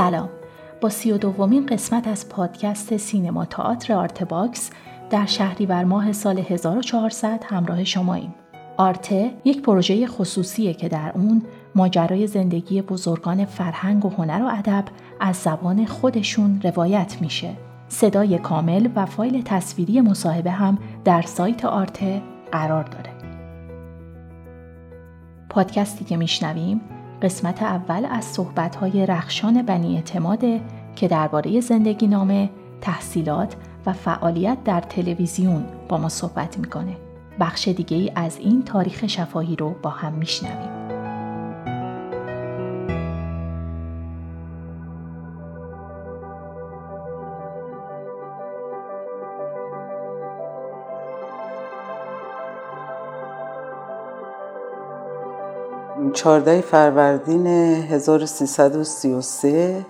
سلام با سی و دومین قسمت از پادکست سینما تئاتر Artbox در شهریور ماه سال 1400 همراه شماییم. آرته یک پروژه خصوصیه که در اون ماجرای زندگی بزرگان فرهنگ و هنر و ادب از زبان خودشون روایت میشه. صدای کامل و فایل تصویری مصاحبه هم در سایت آرته قرار داره. پادکستی که میشنویم قسمت اول از صحبت‌های رخشان بنی اعتماده که درباره زندگی نامه، تحصیلات و فعالیت در تلویزیون با ما صحبت می‌کنه. بخش دیگه ای از این تاریخ شفاهی رو با هم میشنویم. چهارده فروردین 1333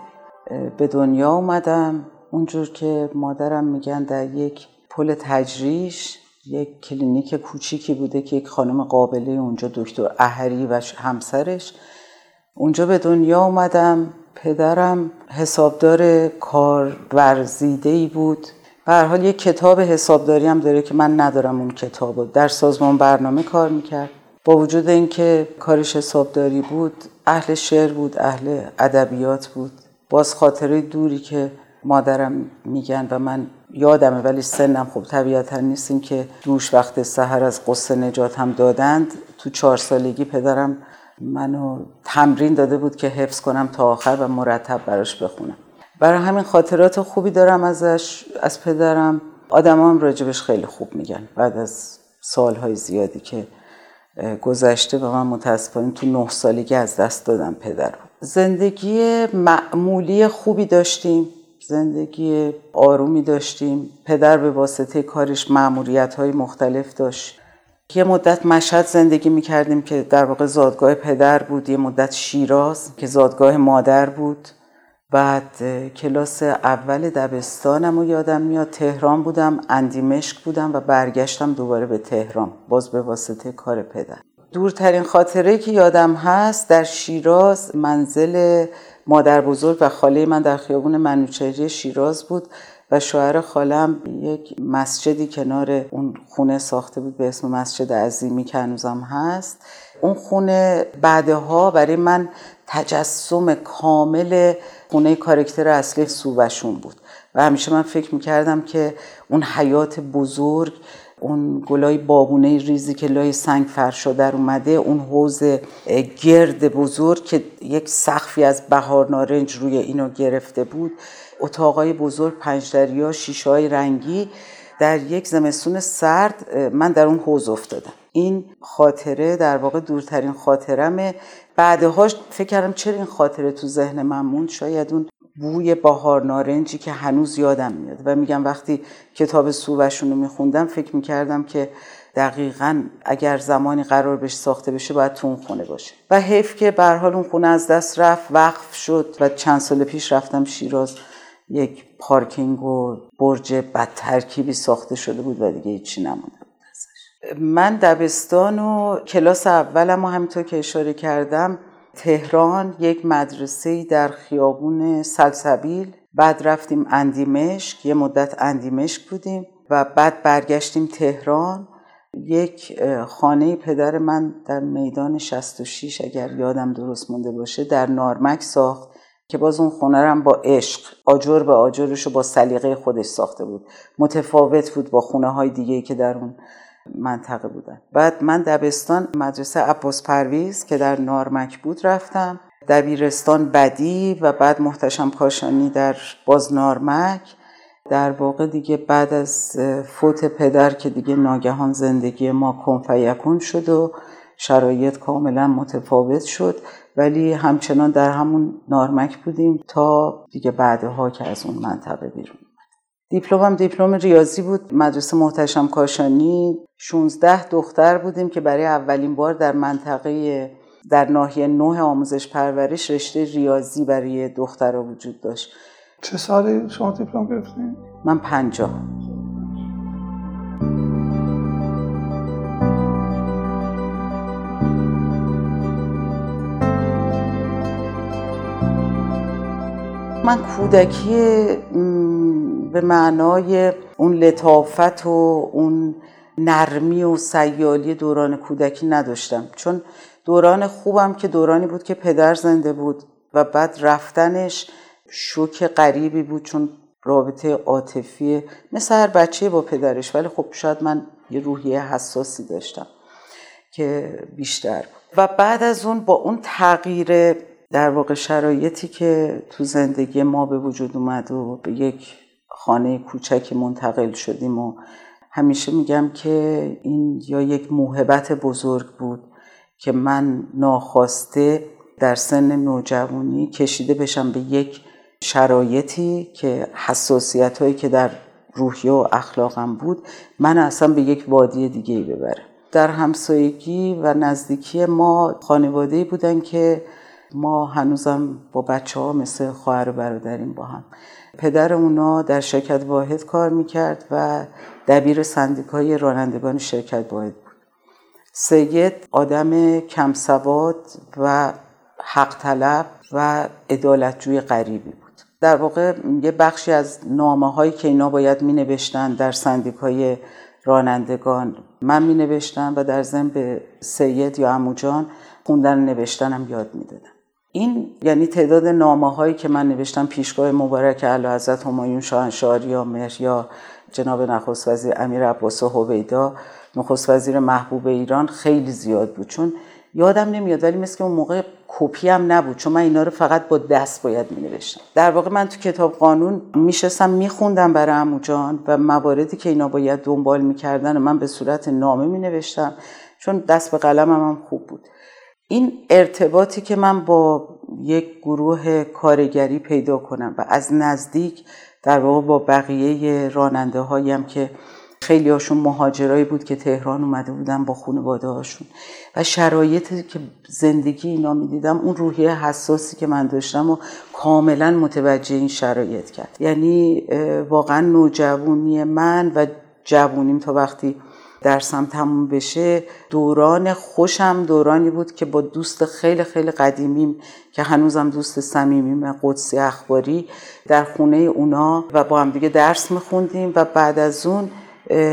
به دنیا اومدم. اونجور که مادرم میگن در یک پل تجریش یک کلینیک کوچیکی بوده که یک خانم قابله اونجا دکتر اهری و همسرش. اونجا به دنیا اومدم. پدرم حسابدار کار ورزیده ای بود. به حال یک کتاب حسابداری هم داره که من ندارم اون کتاب در سازمان برنامه کار می‌کرد. با وجود اینکه کارش حسابداری بود اهل شعر بود اهل ادبیات بود. باز خاطره دوری که مادرم میگن و من یادمه ولی سنم خوب طبیعتا نیستیم که دوش وقت سحر از قصه نجات هم دادند. تو چهار سالگی پدرم منو تمرین داده بود که حفظ کنم تا آخر و مرتب براش بخونم. برای همین خاطرات خوبی دارم ازش. از پدرم آدم هم راجبش خیلی خوب میگن بعد از سالهای زیادی که گذشته و من متاسفانه تو نه سالگی از دست دادم پدر زندگی معمولی خوبی داشتیم زندگی آرومی داشتیم. پدر به واسطه کارش معمولیت های مختلف داشت. یه مدت مشهد زندگی می کردیم که در واقع زادگاه پدر بود یه مدت شیراز که زادگاه مادر بود. بعد کلاس اول دبستانم و یادم میاد. تهران بودم اندیمشک بودم و برگشتم دوباره به تهران. باز به واسطه کار پدر. دورترین خاطره که یادم هست در شیراز منزل مادر بزرگ و خاله من در خیابون منوچهری شیراز بود و شوهر خالم یک مسجدی کنار اون خونه ساخته بود به اسم مسجد عظیمی که هنوزم هست. اون خونه بعدها برای من تجسم کامل خونه کارکتر اصلی سوبشون بود. و همیشه من فکر می‌کردم که اون حیات بزرگ اون گلای بابونه ریزی که لای سنگ فرشا در اومده اون حوز گرد بزرگ که یک سخفی از بهار نارنج روی اینو گرفته بود. اتاقای بزرگ پنج دریا شیشه رنگی. در یک زمستون سرد من در اون حوز افتادم. این خاطره در واقع دورترین خاطرمه. بعدهاش فکر کردم چرا این خاطره تو ذهن من موند؟ شاید اون بوی بهار نارنجی که هنوز یادم میاد. و میگم وقتی کتاب سووشون رو میخوندم فکر می‌کردم که دقیقا اگر زمانی قرار بشه ساخته بشه باید تو اون خونه باشه. و حیف که به حال اون خونه از دست رفت وقف شد و چند سال پیش رفتم شیراز. یک پارکینگ و برج بد ترکیبی ساخته شده بود و دیگه هیچی نمونده من دبستان و کلاس اولم و همینطور که اشاره کردم تهران یک مدرسه در خیابون سلسبیل. بعد رفتیم اندیمشک یه مدت اندیمشک بودیم و بعد برگشتیم تهران. یک خانه پدر من در میدان 66 اگر یادم درست مونده باشه در نارمک ساخت. که باز اون خونه هم با عشق آجر به آجرش رو با سلیقه خودش ساخته بود. متفاوت بود با خونه های دیگه که در اون منطقه بودن. بعد من دبستان مدرسه عباس پرویز که در نارمک بود رفتم. دبیرستان بدی و بعد محتشم کاشانی در باز نارمک. در واقع دیگه بعد از فوت پدر که دیگه ناگهان زندگی ما کنفیکون شد و شرایط کاملا متفاوت شد ولی همچنان در همون نارمک بودیم تا دیگه بعدها که از اون منطقه بیرون دیپلمم دیپلم ریاضی بود. مدرسه محتشم کاشانی 16 دختر بودیم که برای اولین بار در منطقه در ناحیه نه آموزش پرورش رشته ریاضی برای دخترها وجود داشت. چه سالی شما دیپلم گرفتین؟ من پنجاه. من کودکی به معنای اون لطافت و اون نرمی و سیالی دوران کودکی نداشتم. چون دوران خوبم که دورانی بود که پدر زنده بود و بعد رفتنش شوک غریبی بود چون رابطه عاطفی مثل هر بچه با پدرش. ولی خب شاید من یه روحیه حساسی داشتم که بیشتر بود. و بعد از اون با اون تغییر در واقع شرایطی که تو زندگی ما به وجود اومد و به یک خانه کوچکی منتقل شدیم و همیشه میگم که این یا یک موهبت بزرگ بود که من ناخواسته در سن نوجوانی کشیده بشم به یک شرایطی که حساسیت هایی که در روحیه و اخلاقم بود من اصلا به یک وادی دیگه ای ببره در همسایگی و نزدیکی ما خانواده بودن که ما هنوزم با بچه ها مثل خواهر و برادریم با هم. پدر اونا در شرکت واحد کار می‌کرد و دبیر سندیکای رانندگان شرکت واحد بود. سید آدم کم سواد و حق طلب و عدالتجوی غریبی بود. در واقع یه بخشی از نامه هایی که اینا باید می نوشتن در سندیکای رانندگان. من می نوشتم و در ضمن به سید یا اموجان خوندن نوشتنم یاد می دادم. این یعنی تعداد نامه هایی که من نوشتم پیشگاه مبارک اعلی حضرت همایون شاهنشاه یا یا جناب نخست وزیر امیر عباس هویدا نخست وزیر محبوب ایران خیلی زیاد بود. چون یادم نمیاد ولی مثل اون موقع کپی هم نبود. چون من اینا رو فقط با دست باید می نوشتم در واقع من تو کتاب قانون میشستم میخوندم برای امو جان و مواردی که اینا باید دنبال می‌کردن من به صورت نامه می نوشتم چون دست به قلمم هم خوب بود. این ارتباطی که من با یک گروه کارگری پیدا کنم و از نزدیک در واقع با بقیه راننده هایم که خیلی هاشون مهاجرایی بود که تهران اومده بودن با خانواده هاشون و شرایطی که زندگی اینا می‌دیدم اون روحیه حساسی که من داشتم و کاملا متوجه این شرایط کرد. یعنی واقعا نوجوانی من و جوونیم تا وقتی درسم تموم بشه. دوران خوشم دورانی بود که با دوست خیلی خیلی قدیمیم که هنوزم دوست صمیمیم قدسی اخباری در خونه اونا و با هم دیگه درس میخوندیم و بعد از اون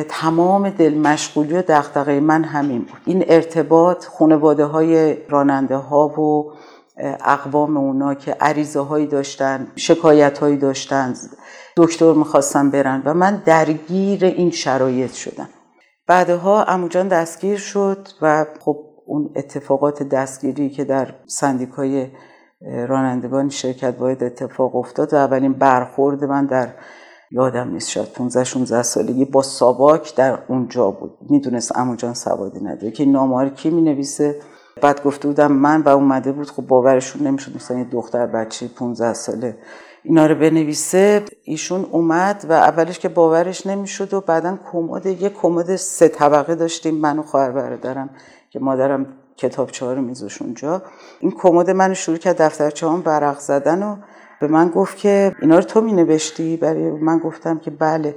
تمام دل مشغولی و دقدقه من همین بود. این ارتباط خانواده های راننده ها و اقوام اونا که عریضه هایی داشتن شکایت هایی داشتن دکتر می‌خواستن برن و من درگیر این شرایط شدم. بعدها اموجان دستگیر شد و خب اون اتفاقات دستگیری که در سندیکای رانندگان شرکت باید اتفاق افتاد و اولین برخورد من در یادم نیست شاید 15 16 سالگی با ساواک در اونجا بود. می‌دونست امو جان سوادی نداره. که نامه کی می نویسه بعد گفته بودم من و اومده بود خب باورشون نمی‌شد مثلا یه دختر بچه 15 ساله اینا رو بنویسه ایشون اومد و اولش که باورش نمی‌شد و بعدا کمد یه کمد سه طبقه داشتیم من و خواهر برادرم که مادرم کتابچه ها رو میذاش اونجا. این کمد من شروع کرد دفترچه هم برق زدن و به من گفت که اینا رو تو می نوشتی برای من گفتم که بله.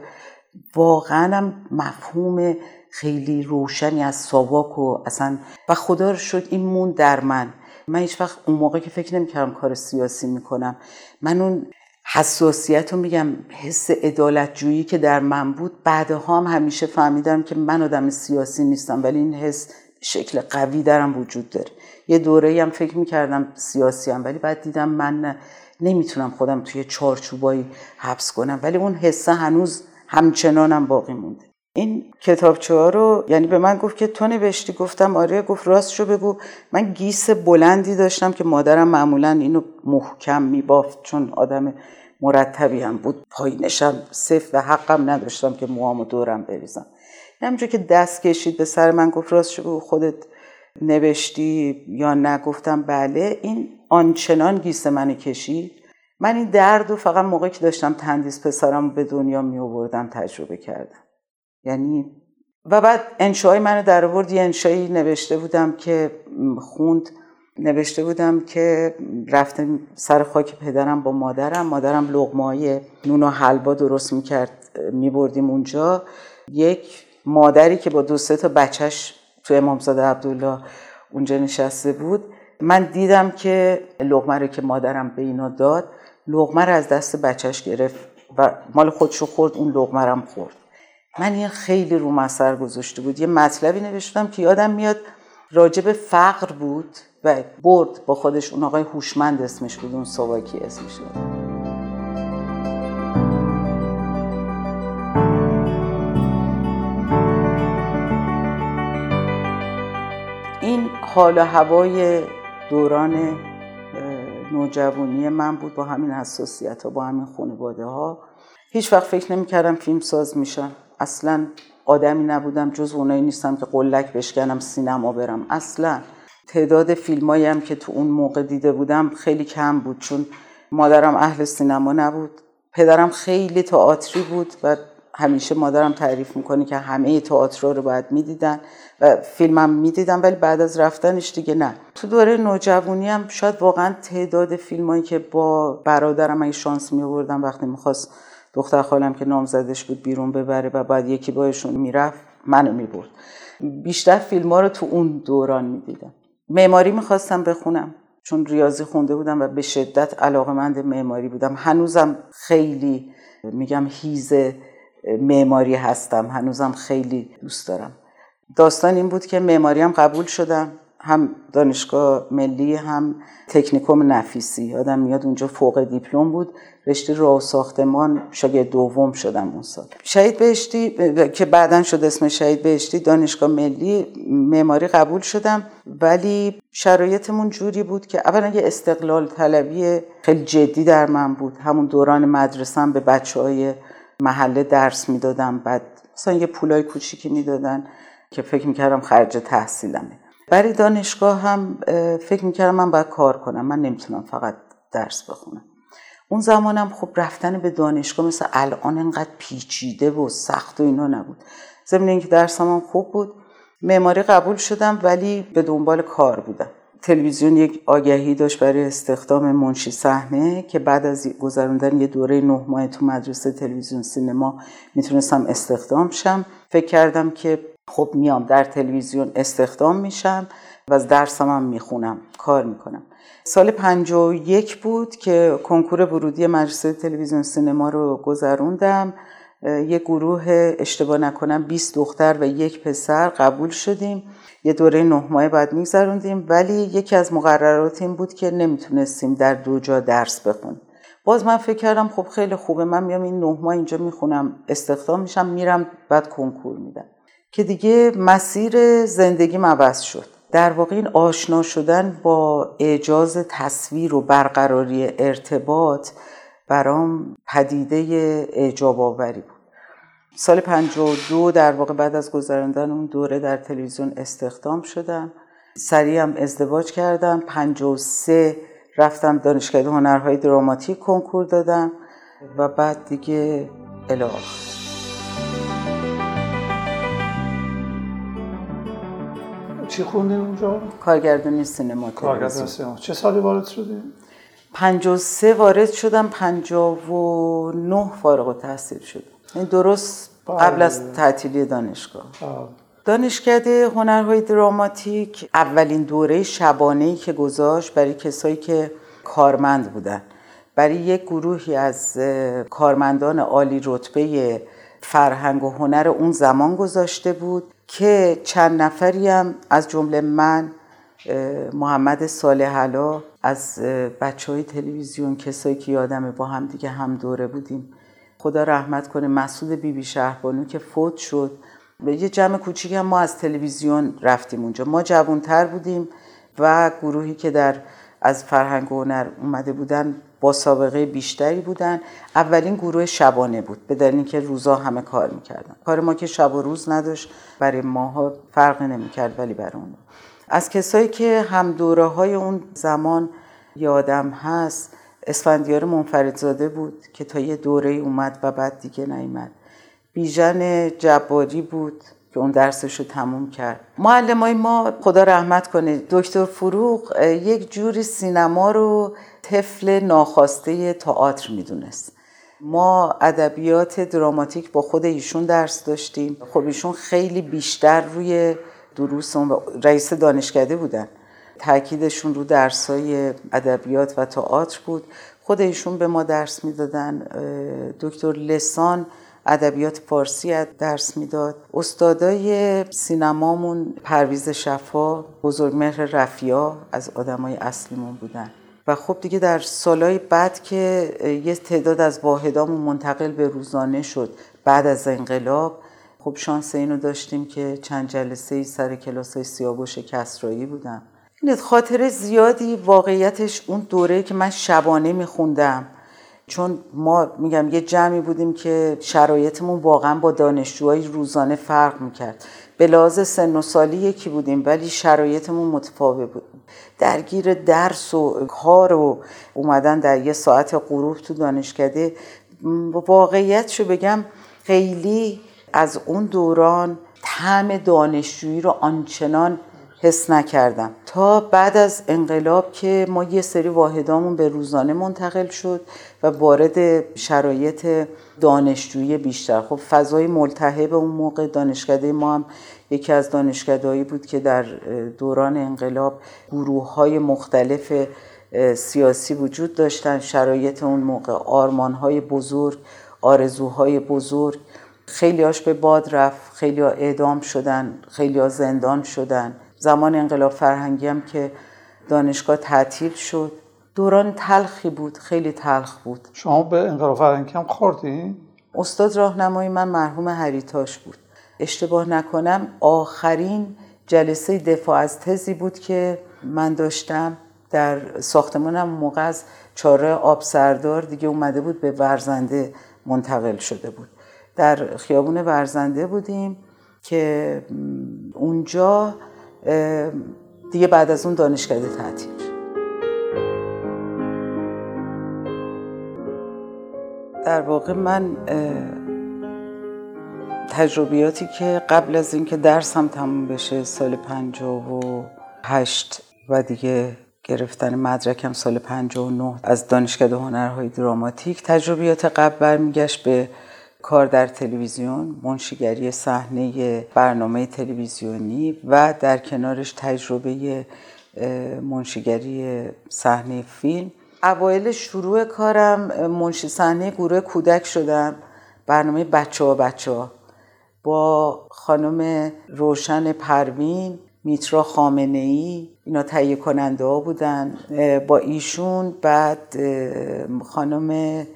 واقعا مفهوم خیلی روشنی از ساواک و اصلا و خدا رو شد این مون در من. من هیچ وقت اون موقع که فکر نمی‌کردم کار سیاسی می‌کنم. من اون حساسیت رو میگم حس ادالت جویی که در من بود. بعدها هم همیشه فهمیدم که من آدم سیاسی نیستم ولی این حس شکل قوی درم وجود داره. یه دوره هم فکر می‌کردم سیاسی هم ولی بعد دیدم من نمی‌تونم خودم توی چارچوبایی حبس کنم. ولی اون حسه هنوز همچنانم باقی مونده. این کتابچه ها رو یعنی به من گفت که تو نوشتی؟ گفتم آره. گفت راست شو بگو. من گیس بلندی داشتم که مادرم معمولا اینو محکم میبافت چون آدم مرتبی هم بود. پایینشم صف و حقم نداشتم که موامو دورم بریزم. همینجور که دست کشید به سر من گفت راست شو خودت نوشتی یا نگفتم؟ بله. این آنچنان گیس منو کشید. من این درد و فقط موقعی که داشتم تندیس پسرم به دنیا می آوردم تجربه کردم. یعنی و بعد انشای منو در آورد یه انشایی نوشته بودم که خوند نوشته بودم که رفتم سر خاک پدرم با مادرم. مادرم لغمای نون و حلوا درست می‌کرد میبردیم اونجا. یک مادری که با دو سه تا بچهش تو امامزاده عبدالله اونجا نشسته بود. من دیدم که لغمه رو که مادرم به اینا داد لغمه رو از دست بچهش گرفت و مال خودشو خورد اون لغمه هم خورد. من این خیلی رو مسر گذاشته بود. یه مطلبی نوشتم که یادم میاد راجب فقر بود و برد با خودش اون آقای هوشمند اسمش بود اون سواکی اسمش بود. این حال و هوای دوران نوجوانی من بود با همین حساسیت ها با همین خانواده ها هیچ وقت فکر نمی کردم فیلم ساز میشم. اصلا آدمی نبودم جز اونایی نیستم که قلک بشکنم سینما برم. اصلا تعداد فیلمایی هم که تو اون موقع دیده بودم خیلی کم بود چون مادرم اهل سینما نبود. پدرم خیلی تئاتری بود و همیشه مادرم تعریف می‌کنه که همه تئاترها رو باید می‌دیدن و فیلمم می‌دیدم ولی بعد از رفتنش دیگه نه. تو دوره نوجوانی هم شاید واقعا تعداد فیلمایی که با برادرم اگه شانس می آوردم وقتی می‌خواست دختر خالم که نامزدش بود بیرون ببره و بعد یکی بایشون می‌رفت منو می‌برد. بیشتر فیلم ها رو تو اون دوران می‌دیدم. معماری می‌خواستم بخونم. چون ریاضی خونده بودم و به شدت علاقمند معماری بودم. هنوزم خیلی میگم هیزه معماری هستم. هنوزم خیلی دوست دارم. داستان این بود که معماری هم قبول شدم. هم دانشگاه ملی هم تکنیکوم نفیسی. آدم میاد اونجا فوق دیپلم بود. رشته راه ساختمان شاگرد دوم شدم اون سال. شهید بهشتی که بعدا شد اسم شهید بهشتی دانشگاه ملی معماری قبول شدم. ولی شرایطمون جوری بود که اولا یه استقلال طلبی خیلی جدی در من بود. همون دوران مدرسم به بچه های محله درس می‌دادم. بعد مثلا یه پولای کوچیکی می‌دادن که فکر می‌کردم خرج تحصیلمه. برای دانشگاه هم فکر می‌کردم من باید کار کنم. من نمی‌تونم فقط درس بخونم. اون زمانم خب رفتن به دانشگاه مثل الان انقدر پیچیده و سخت و اینا نبود. ضمن اینکه درسم هم خوب بود. معماری قبول شدم ولی به دنبال کار بودم. تلویزیون یک آگهی داشت برای استخدام منشی صحنه که بعد از گذراندن یه دوره نه ماه تو مدرسه تلویزیون سینما می‌تونستم استخدام شم. فکر کردم که خب میام در تلویزیون استخدام میشم و از درسم هم می‌خونم کار می‌کنم. سال 51 بود که کنکور ورودی مدرسه تلویزیون سینما رو گذروندم. یه گروه اشتباه نکنم 20 دختر و یک پسر قبول شدیم. یه دوره نه ماه بعد میگذروندیم ولی یکی از مقررات این بود که نمی‌تونستیم در دو جا درس بخونیم. باز من فکر کردم خب خیلی خوبه من میام این نه ماه اینجا می‌خونم استخدام میشم میرم بعد کنکور میدم. که دیگه مسیر زندگی عوض شد. در واقع این آشنا شدن با اعجاز تصویر و برقراری ارتباط برام پدیده اعجاب آوری بود. سال 52 در واقع بعد از گذراندن اون دوره در تلویزیون استخدام شدم. سریع هم ازدواج کردم. 53 رفتم دانشگاه هنرهای دراماتیک کنکور دادم و بعد دیگه الاخ چی خوندین اونجا؟ کارگردانی سینما کارگردانی سینما. چه سالی وارد شدین؟ 53 وارد شدم 59 فارغ التحصیل شدم. این درست قبل از تعطیلی دانشگاه. دانشکده هنرهای دراماتیک اولین دوره شبانه که گذاشت برای کسایی که کارمند بودن. برای یک گروهی از کارمندان عالی رتبه فرهنگ و هنر اون زمان گذاشته بود. که چند نفری هم از جمله من محمد صالح علا از بچه های تلویزیون کسایی که یادمه با هم دیگه هم دوره بودیم. خدا رحمت کنه مسعود بیبی بی شهربانو که فوت شد. به یه جمع کوچیک هم ما از تلویزیون رفتیم اونجا. ما جوانتر بودیم و گروهی که در از فرهنگ و هنر اومده بودن با سابقه بیشتری بودن. اولین گروه شبانه بود. به دلیل اینکه روزا همه کار می‌کردن. کار ما که شب و روز نداشت برای ماها فرق نمی‌کرد ولی برای اون. از کسایی که هم دوره های اون زمان یادم هست اسفندیار منفردزاده بود که تا یه دوره اومد و بعد دیگه نیومد. بیژن جباری بود که اون درسش رو تموم کرد. معلم های ما خدا رحمت کنه دکتر فروغ یک جوری سینما رو طفل ناخواسته تئاتر می‌دونست. ما ادبیات دراماتیک با خود ایشون درس داشتیم. خب ایشون خیلی بیشتر روی دروس و رئیس دانشکده بودن. تاکیدشون رو درسای ادبیات و تئاتر بود. خود ایشون به ما درس می‌دادن. دکتر لسان ادبیات فارسی درس می‌داد. استادای سینمامون پرویز شفا بزرگمهر رفیا از آدمای اصلیمون بودن. و خب دیگه در سالهای بعد که یه تعداد از واحدامون منتقل به روزانه شد بعد از انقلاب خب شانس اینو داشتیم که چند جلسه سر کلاس های سیاوش کسرایی بودم. این خاطر زیادی واقعیتش اون دوره که من شبانه میخوندم. چون ما میگم یه جمعی بودیم که شرایطمون واقعا با دانشجوهای روزانه فرق می‌کرد. به لحاظ سن و سالی یکی بودیم ولی شرایطمون متفاوت بود. درگیر درس و کار و اومدن در یه ساعت غروب تو دانشکده. واقعیت بگم خیلی از اون دوران طعم دانشجویی رو آنچنان حس نکردم. تا بعد از انقلاب که ما یه سری واحدامون به روزانه منتقل شد و وارد شرایط دانشجویی بیشتر. خب فضای ملتهب اون موقع دانشکده ما هم یکی از دانشکدهایی بود که در دوران انقلاب گروه های مختلف سیاسی وجود داشتن. شرایط اون موقع آرمان های بزرگ آرزوهای بزرگ. خیلی هاش به باد رفت خیلی ها اعدام شدن خیلی ها زندان شدن. زمان انقلاب فرهنگی هم که دانشگاه تعطیل شد. دوران تلخی بود خیلی تلخ بود. شما به انقلاب فرهنگی هم خوردین؟ استاد راهنمای من مرحوم هریتاش بود. اشتباه نکنم آخرین جلسه دفاع از تزی بود که من داشتم در ساختمانم. موقع از چاره آب سردار دیگه اومده بود به ورزنده منتقل شده بود. در خیابون ورزنده بودیم که اونجا دیگه بعد از اون دانشکده تعطیل. در واقع من تجربیاتی که قبل از اینکه درسم تموم بشه سال هشت و دیگه گرفتن مدرکم سال 59 از دانشکده هنرهای دراماتیک تجربیات قبل برمیگشت به کار در تلویزیون منشیگری صحنه برنامه تلویزیونی و در کنارش تجربه منشیگری صحنه فیلم. اوایل شروع کارم منشی صحنه گروه کودک شدم برنامه بچه ها بچه ها با خانم روشن پروین میترا خامنه ای اینا تهیه کننده ها بودن. با ایشون بعد خانم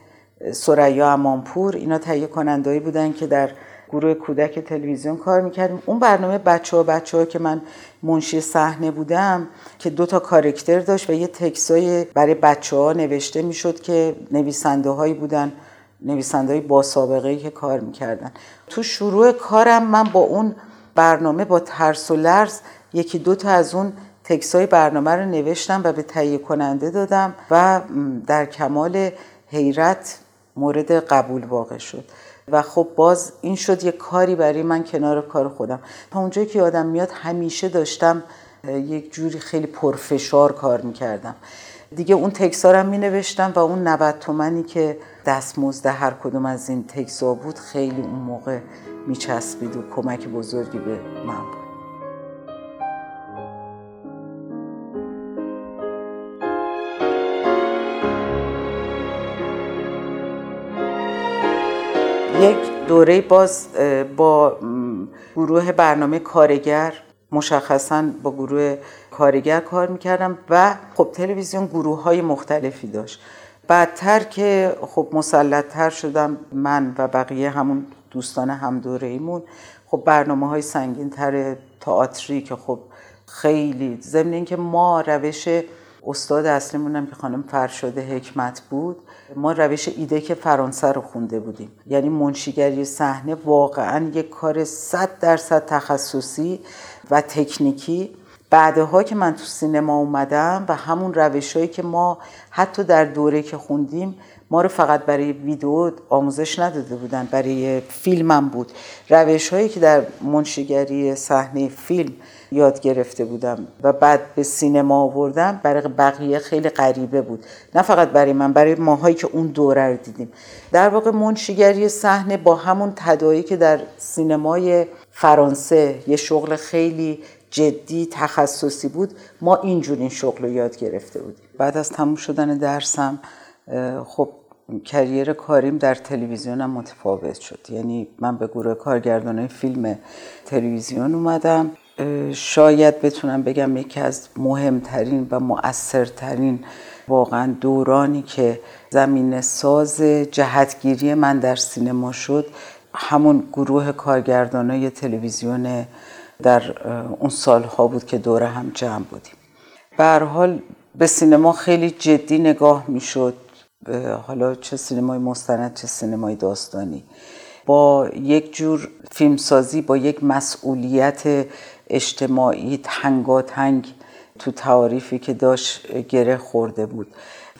سریا امانپور اینا تهیه کنندهایی بودن که در گروه کودک تلویزیون کار می‌کردیم. اون برنامه بچه ها بچه ها که من منشی صحنه بودم که دو تا کارکتر داشت و یه تکسای برای بچه ها نوشته می‌شد که نویسنده هایی بودن. نویسنده های با سابقه که کار می‌کردن. تو شروع کارم من با اون برنامه با ترس و لرز یکی دو تا از اون تکسای برنامه رو نوشتم و به تهیه کننده دادم و در کمال حیرت مورد قبول واقع شد. و خب باز این شد یه کاری برای من کنار کار خودم. تا اونجایی که یادم میاد همیشه داشتم یک جوری خیلی پرفشار کار می‌کردم. دیگه اون تکسارم نوشتم و اون 90 تومنی که دستمزد هر کدوم از این تکسا بود خیلی اون موقع میچسبید و کمک بزرگی به من بود. یک دوره باز با گروه برنامه کارگر مشخصا با گروه کارگر کار می‌کردم و خب تلویزیون گروه های مختلفی داشت. بعدتر که خب مسلطتر شدم من و بقیه همون دوستان هم دوره ایمون. خب برنامه های سنگین تر تئاتری که خب خیلی ضمن اینکه ما روش استاد اصلیمون که خانم فرشاده حکمت بود ما روش ایده که فرانسه رو خونده بودیم. یعنی منشیگری صحنه واقعا یک کار صد درصد تخصصی و تکنیکی بعدها که من تو سینما اومدم و همون روشهایی که ما حتی در دوره که خوندیم ما رو فقط برای ویدیو آموزش نداده بودن برای فیلمم بود. روش هایی که در منشیگری صحنه فیلم یاد گرفته بودم و بعد به سینما آوردم برای بقیه خیلی غریبه بود. نه فقط برای من برای ماهایی که اون دوره رو دیدیم. در واقع منشیگری صحنه با همون تدایی که در سینمای فرانسه یه شغل خیلی جدی تخصصی بود ما اینجور این شغل رو یاد گرفته بودیم. بعد از تموم شدن درسم خب کریر کاریم در تلویزیونم متفاوت شد. یعنی من به گروه کارگردانای فیلم تلویزیون اومدم. شاید بتونم بگم یکی از مهمترین و مؤثرترین واقعا دورانی که زمین ساز جهتگیری من در سینما شد همون گروه کارگردانای تلویزیون در اون سالها بود که دور هم جمع بودیم. به حال به سینما خیلی جدی نگاه می‌شد. حالا چه سینمای مستند چه سینمای داستانی. با یک جور فیلمسازی با یک مسئولیت اجتماعی تنگاتنگ تو تعاریفی که داشت گره خورده بود.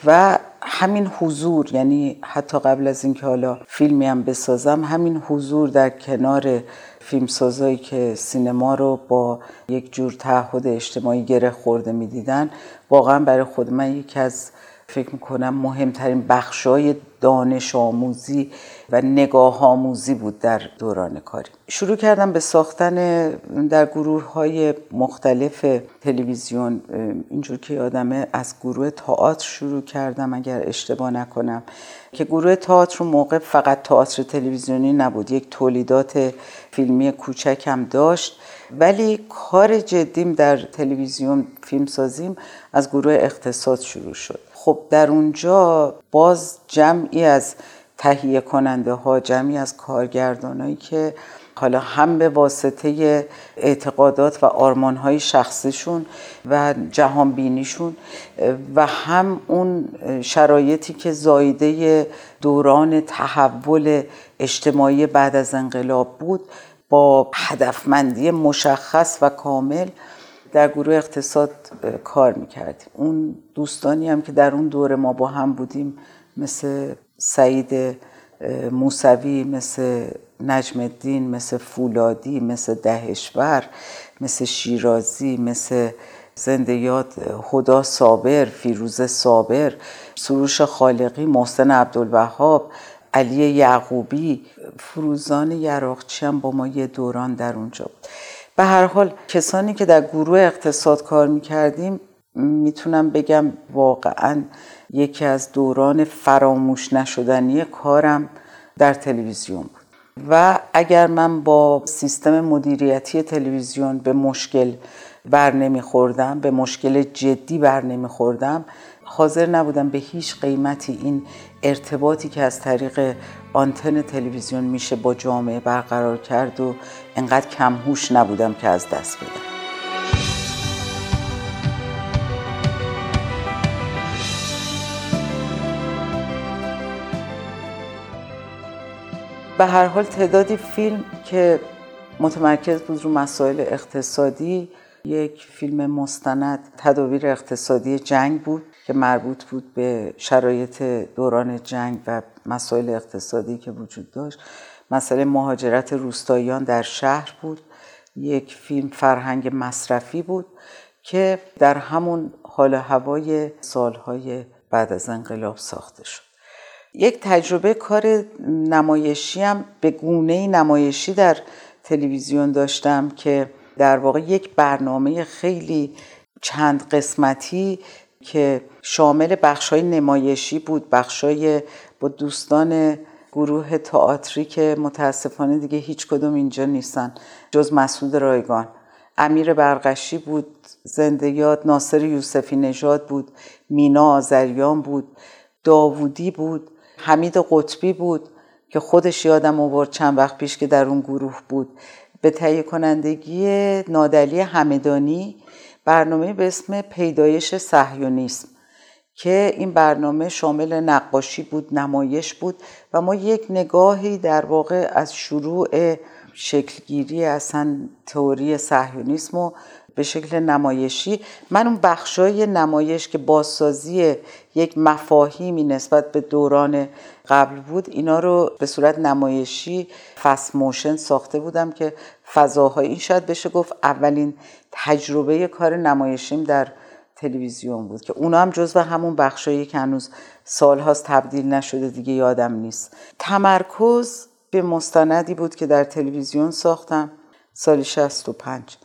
و همین حضور یعنی حتی قبل از اینکه حالا فیلمی هم بسازم همین حضور در کنار فیلمسازایی که سینما رو با یک جور تعهد اجتماعی گره خورده می‌دیدن واقعا برای خود من یکی از فکر می‌کنم مهمترین بخشای دانش آموزی و نگاه آموزی بود در دوران کاری. شروع کردم به ساختن در گروه های مختلف تلویزیون. اینجور که یادمه از گروه تئاتر شروع کردم اگر اشتباه نکنم. که گروه تئاتر موقع فقط تئاتر تلویزیونی نبود یک تولیدات فیلمی کوچک هم داشت. ولی کار جدیم در تلویزیون فیلم سازیم از گروه اقتصاد شروع شد. خب در اونجا باز جمعی از تهیه کننده ها جمعی از کارگردانایی که حالا هم به واسطه اعتقادات و آرمان های شخصیشون و جهان بینیشون و هم اون شرایطی که زایده دوران تحول اجتماعی بعد از انقلاب بود با هدفمندی مشخص و کامل در گروه اقتصاد کار می‌کردیم. اون دوستانی هم که در اون دوره ما با هم بودیم مثل سعید موسوی مثل نجم الدین مثل فولادی مثل دهشور مثل شیرازی مثل زنده یاد خدا صابر فیروز صابر سروش خالقی محسن عبدالوهاب علی یعقوبی فروزان یراقچی هم با ما یه دوران در اونجا به هر حال کسانی که در گروه اقتصاد کار می‌کردیم می‌تونم بگم واقعا یکی از دوران فراموش نشدنی کارم در تلویزیون بود. و اگر من با سیستم مدیریتی تلویزیون به مشکل بر نمیخوردم به مشکل جدی بر نمیخوردم حاضر نبودم به هیچ قیمتی این ارتباطی که از طریق آنتن تلویزیون میشه با جامعه برقرار کرد و انقدر کمهوش نبودم که از دست بدم. به هر حال تعدادی فیلم که متمرکز بود رو مسائل اقتصادی یک فیلم مستند تداویر اقتصادی جنگ بود که مربوط بود به شرایط دوران جنگ و مسائل اقتصادی که وجود داشت. مسئله مهاجرت روستاییان در شهر بود. یک فیلم فرهنگ مصرفی بود که در همون حال هوای سالهای بعد از انقلاب ساخته شد. یک تجربه کار نمایشی هم به گونه نمایشی در تلویزیون داشتم که در واقع یک برنامه خیلی چند قسمتی که شامل بخشای نمایشی بود بخشای با دوستان گروه تئاتری که متاسفانه دیگه هیچ کدوم اینجا نیستن جز مسعود رایگان. امیر برقشی بود زنده یاد ناصر یوسفی نژاد بود مینا آذریان بود داوودی بود. حمید قطبی بود که خودش یادم آورد چند وقت پیش که در اون گروه بود. به تهیه کنندگی نادلی همدانی برنامه به اسم پیدایش صهیونیسم که این برنامه شامل نقاشی بود نمایش بود و ما یک نگاهی در واقع از شروع شکلگیری اصلا تئوری صهیونیسم و به شکل نمایشی. من اون بخشای نمایش که بازسازی یک مفاهیمی نسبت به دوران قبل بود اینا رو به صورت نمایشی فست موشن ساخته بودم که فضاهای این شاید بشه گفت اولین تجربه کار نمایشیم در تلویزیون بود که اونا هم جزو همون بخشایی که هنوز سالهاست تبدیل نشده دیگه یادم نیست. تمرکز به مستندی بود که در تلویزیون ساختم سال 65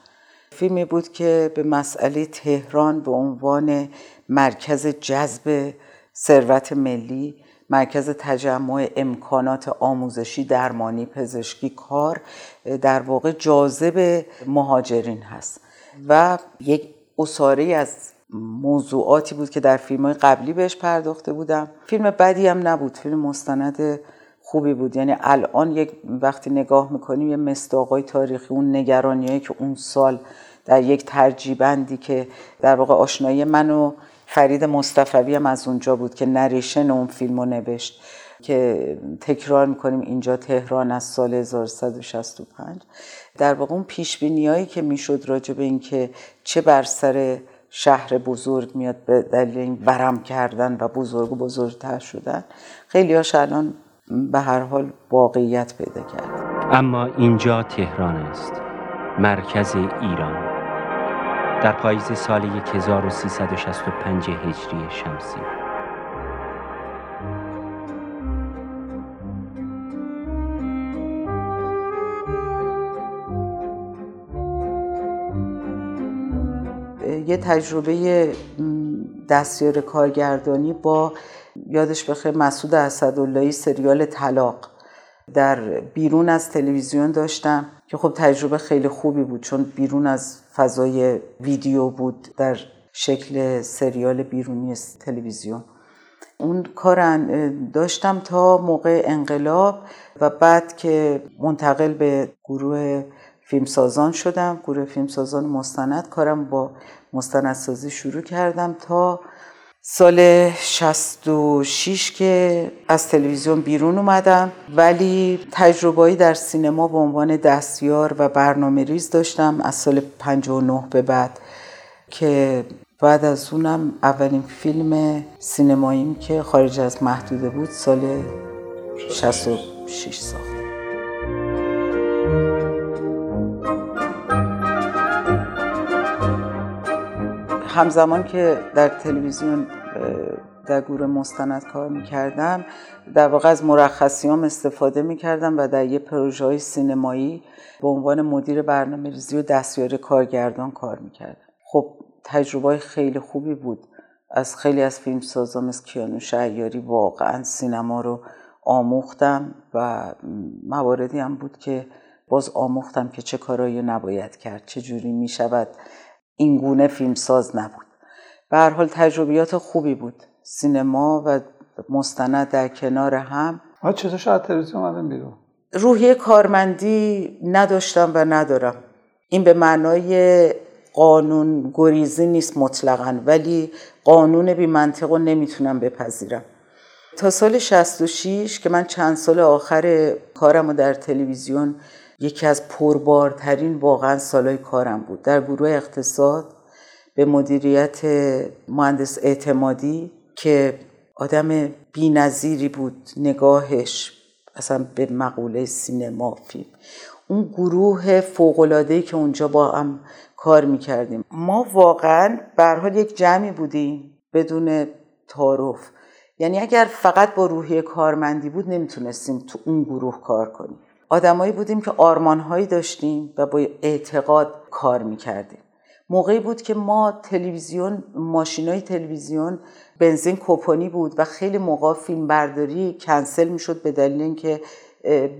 فیلمی بود که به مسئله تهران به عنوان مرکز جذب ثروت ملی مرکز تجمع امکانات آموزشی درمانی پزشکی کار در واقع جاذب مهاجرین هست. و یک اصاره از موضوعاتی بود که در فیلم های قبلی بهش پرداخته بودم. فیلم بدی هم نبود فیلم مستند خوبی بود. یعنی الان یک وقتی نگاه می‌کنیم یه مستاقای تاریخی اون نگرانیایی که اون سال در یک ترجیبندی که در واقع آشنایی من و فرید مصطفوی هم از اونجا بود که نریشن اون فیلم رو نوشت که تکرار می‌کنیم اینجا تهران از سال 1165 در واقع اون پیش هایی که می‌شد راجع به اینکه چه بر سر شهر بزرگ میاد به دلیل این برم کردن و بزرگ و بزرگتر شدن خیلی هاش الان به هر حال واقعیت پیدا کرد اما اینجا تهران است مرکز ایران. در پاییز سال 1365 هجری شمسی. یه تجربه دستیار کارگردانی با یادش بخیر مسعود اسداللهی سریال طلاق در بیرون از تلویزیون داشتم که خب تجربه خیلی خوبی بود چون بیرون از فضای ویدیو بود در شکل سریال بیرونی تلویزیون. اون کار داشتم تا موقع انقلاب و بعد که منتقل به گروه فیلمسازان شدم گروه فیلمسازان مستند کارم با مستندسازی شروع کردم تا سال 66 که از تلویزیون بیرون اومدم ولی تجربه‌ای در سینما به عنوان دستیار و برنامه ریز داشتم از سال 59 به بعد که بعد از اونم اولین فیلم سینماییم که خارج از محدوده بود سال 66 ساختم همزمان که در تلویزیون در گروه مستند کار می‌کردم در واقع از مرخصیام استفاده می‌کردم و در یه پروژه های سینمایی به عنوان مدیر برنامه ریزی و دستیار کارگردان کار می‌کردم. خب تجربه خیلی خوبی بود. از خیلی از فیلم سازا مثل کیانو شهیاری واقعا سینما رو آموختم و مواردی هم بود که باز آموختم که چه کارایی نباید کرد چه جوری می شود این گونه فیلمساز نبود. به هر حال تجربیات خوبی بود. سینما و مستند در کنار هم. ما چطور شاید تلویزیون اومدن بیرون. روحیه کارمندی نداشتم و ندارم. این به معنای قانون گریزی نیست مطلقا ولی قانون بی منطق رو نمی‌تونم بپذیرم. تا سال 66 که من چند سال آخر کارم رو در تلویزیون یکی از پربارترین واقعا سالهای کارم بود. در گروه اقتصاد به مدیریت مهندس اعتمادی که آدم بینظیری بود نگاهش اصلا به مقوله سینما فیلم. اون گروه فوقلادهی که اونجا با هم کار می‌کردیم. ما واقعا برحال یک جمعی بودیم بدون تعارف. یعنی اگر فقط با روحیه کارمندی بود نمی‌تونستیم تو اون گروه کار کنیم. آدمایی بودیم که آرمانهایی داشتیم و با اعتقاد کار می‌کردیم. موقعی بود که ما تلویزیون ماشینای تلویزیون بنزین کوپونی بود و خیلی موقع فیلم برداری کنسل می‌شد به دلیل اینکه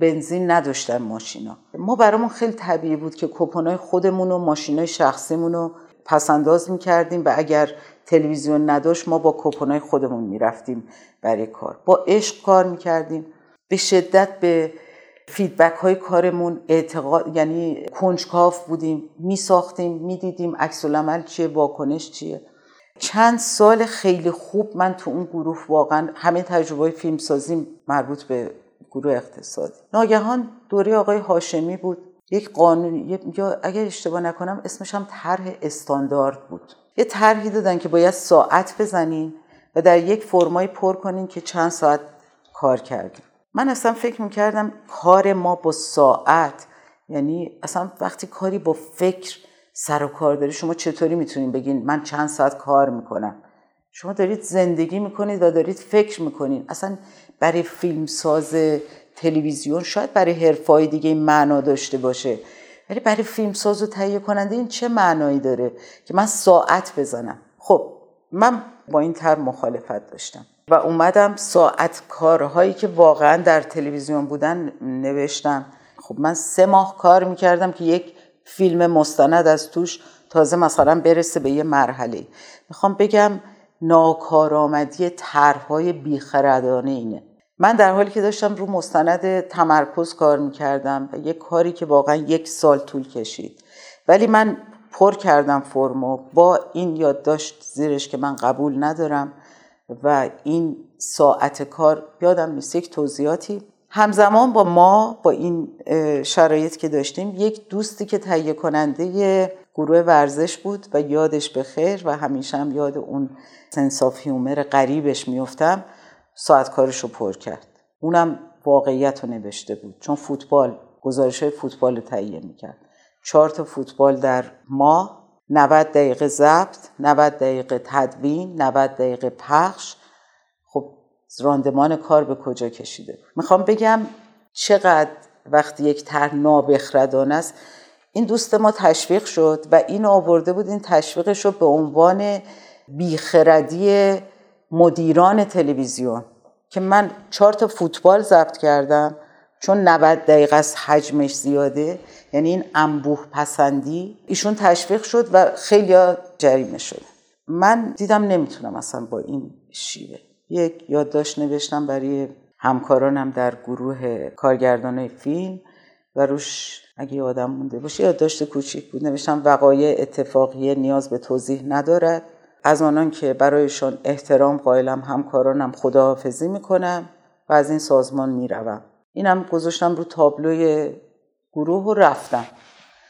بنزین نداشتن ماشینا. ما برامون خیلی طبیعی بود که کوپنای خودمون و ماشینای شخصیمون رو پسنداز می‌کردیم و اگر تلویزیون نداشت ما با کوپنای خودمون می‌رفتیم برای کار. با عشق کار می‌کردیم. به شدت به فیدبک های کارمون اعتقاد یعنی کنجکاف بودیم می ساختیم می دیدیم عکس العمل چیه واکنش چیه. چند سال خیلی خوب من تو اون گروه واقعا همه تجربه فیلم سازی مربوط به گروه اقتصادی. ناگهان دوره آقای هاشمی بود. یک قانون یا اگر اشتباه نکنم اسمش هم طرح استاندارد بود. یه طرحی دادن که باید ساعت بزنین و در یک فرمای پر کنین که چند ساعت کار کردیم من اصلا فکر می‌کردم کار ما با ساعت یعنی اصلا وقتی کاری با فکر سر و کار داری شما چطوری می‌تونید بگین من چند ساعت کار می‌کنم؟ شما دارید زندگی می‌کنید و دارید فکر می‌کنید اصلا برای فیلمساز تلویزیون شاید برای حرفای دیگه این معنا داشته باشه ولی برای فیلمساز و تهیه کننده این چه معنایی داره که من ساعت بزنم؟ خب من با این تر مخالفت داشتم. و اومدم ساعت کارهایی که واقعا در تلویزیون بودن نوشتم. خب من سه ماه کار می‌کردم که یک فیلم مستند از توش تازه مثلا برسه به یه مرحله. می‌خوام بگم ناکارآمدی طرحهای بیخردانه اینه. من در حالی که داشتم رو مستند تمرکز کار می‌کردم و یک کاری که واقعا یک سال طول کشید. ولی من پر کردم فرمو. با این یادداشت زیرش که من قبول ندارم. و این ساعت کار یادم نیست یک توضیحاتی. همزمان با ما با این شرایط که داشتیم یک دوستی که تهیه کننده گروه ورزش بود و یادش به خیر و همیشه هم یاد اون سنساف هیومر قریبش میفتم ساعت کارش رو پر کرد. اونم واقعیت رو نوشته بود چون فوتبال گزارش فوتبال رو تهیه می‌کرد. چهار تا فوتبال در ماه 90 دقیقه ضبط 90 دقیقه تدوین 90 دقیقه پخش. خب راندمان کار به کجا کشیده؟ می‌خوام بگم چقدر وقتی یک طرح نابخردانه است. این دوست ما تشویق شد و این آورده بود این تشویقش رو به عنوان بیخردی مدیران تلویزیون که من چهار تا فوتبال ضبط کردم. چون 90 دقیقه از حجمش زیاده یعنی این انبوه پسندی ایشون تشویق شد و خیلی جریمه شد من دیدم نمی‌تونم اصلا با این شیوه. یک یادداشت نوشتم برای همکارانم در گروه کارگردان فیلم و روش اگه یادم مونده باشه یادداشت کوچیک بود. نوشتم وقایع اتفاقی نیاز به توضیح ندارد. از آنان که برایشان احترام قائلم همکارانم خداحافظی می‌کنم و از این سازمان می‌روم. اینم گذاشتم رو تابلوی گروه و رفتم.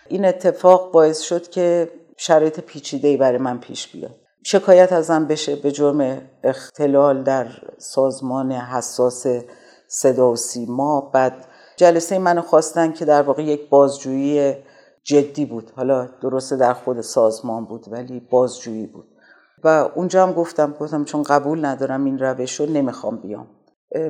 این اتفاق باعث شد که شرایط پیچیده‌ای برای من پیش بیاد. شکایت ازم بشه به جرم اختلال در سازمان حساس صدا و سیما. بعد جلسه منو خواستن که در واقع یک بازجویی جدی بود. حالا درسته در خود سازمان بود ولی بازجویی بود. و اونجا هم گفتم گفتم چون قبول ندارم این روش رو نمی‌خوام بیام.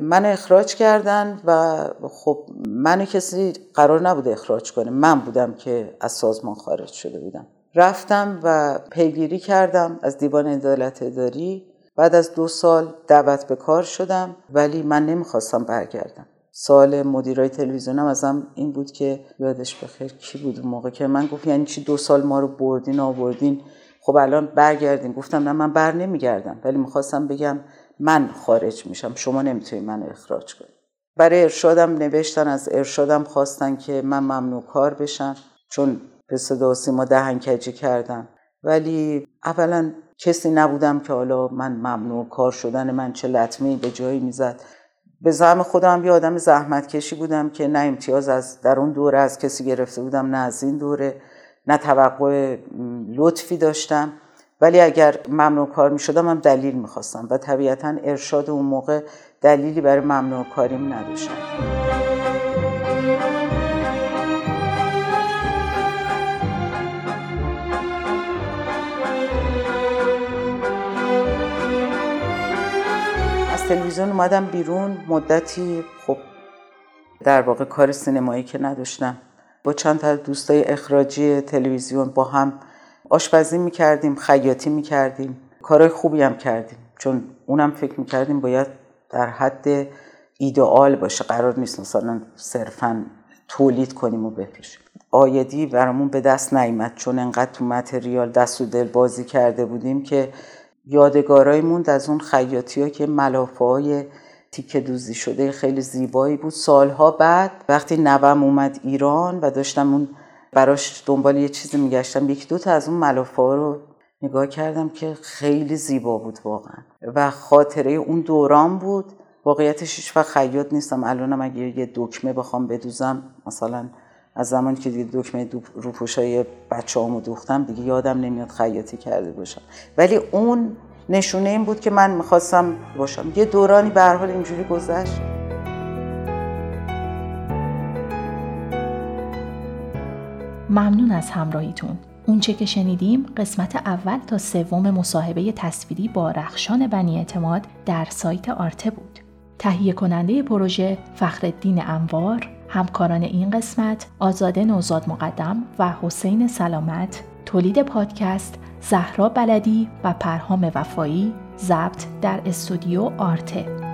من اخراج کردن و خب من کسی قرار نبود اخراج کنه. من بودم که از سازمان خارج شده بودم. رفتم و پیگیری کردم از دیوان عدالت اداری. بعد از دو سال دعوت به کار شدم ولی من نمی‌خواستم برگردم. سال مدیرای تلویزیونم ازم این بود که یادش بخیر کی بود اون موقع که من گفت یعنی چی دو سال ما رو بردین آوردین. خب الان برگردین. گفتم نه من بر نمیگردم. ولی می‌خواستم بگم من خارج میشم. شما نمی‌تونید من اخراج کنید برای ارشادم نوشتن از ارشادم خواستن که من ممنوع کار بشم چون به صدا سیما دهنکجی کردم ولی اولا کسی نبودم که حالا من ممنوع کار شدن من چه لطمه به جایی می‌زد. به زعم خودم یه آدم زحمت کشی بودم که نه امتیاز از در اون دوره از کسی گرفته بودم نه از این دوره نه توقع لطفی داشتم. ولی اگر ممنوع کار می شدم هم دلیل می‌خواستم و طبیعتا ارشاد اون موقع دلیلی برای ممنوع کاریم نداشتم. از تلویزیون اومدم بیرون مدتی خب در واقع کار سینمایی که نداشتم. با چند تا دوستای اخراجی تلویزیون با هم آشپزی می‌کردیم خیاطی می‌کردیم. کارهای خوبی هم کردیم. چون اونم فکر می‌کردیم باید در حد ایدئال باشه. قرار نیست مثلا صرفا تولید کنیم و بفروشیم. آیدی برامون به دست نیامد چون انقدر تو متریال دست و دل بازی کرده بودیم که یادگارای موند از اون خیاطی ها که ملافه های تیکه دوزی شده خیلی زیبایی بود. سالها بعد وقتی نوم اومد ایران و داشتم اون براش دنبال یه چیزی میگشتم. یکی دو تا از اون ملافه ها رو نگاه کردم که خیلی زیبا بود واقعا. و خاطره اون دوران بود. واقعیتش هیچ وقت خیاط نیستم. الانم اگه یه دکمه بخوام بدوزم مثلا از زمانی که دیگه دکمه روپوشای بچه هامو دوختم دیگه یادم نمیاد خیاطی کرده باشم. ولی اون نشونه این بود که من می‌خواستم باشم. یه دورانی به حال اینجوری گذشت. ممنون از همراهیتون. اونچه که شنیدیم قسمت اول تا سوم مصاحبه تصویری با رخشان بنی اعتماد در سایت آرته بود. تهیه کننده پروژه فخردین انوار همکاران این قسمت آزاده نوزاد مقدم و حسین سلامت تولید پادکست زهرا بلدی و پرهام وفایی ضبط در استودیو آرته.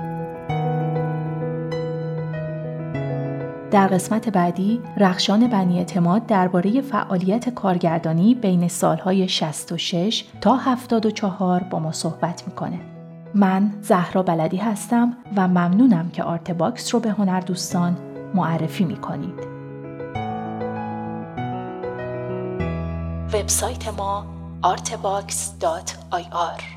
در قسمت بعدی رخشان بنی اعتماد درباره فعالیت کارگردانی بین سالهای 66 تا 74 با ما صحبت می‌کنه. من زهرا بلدی هستم و ممنونم که Artbox رو به هنر دوستان معرفی می‌کنید. وبسایت ما artbox.ir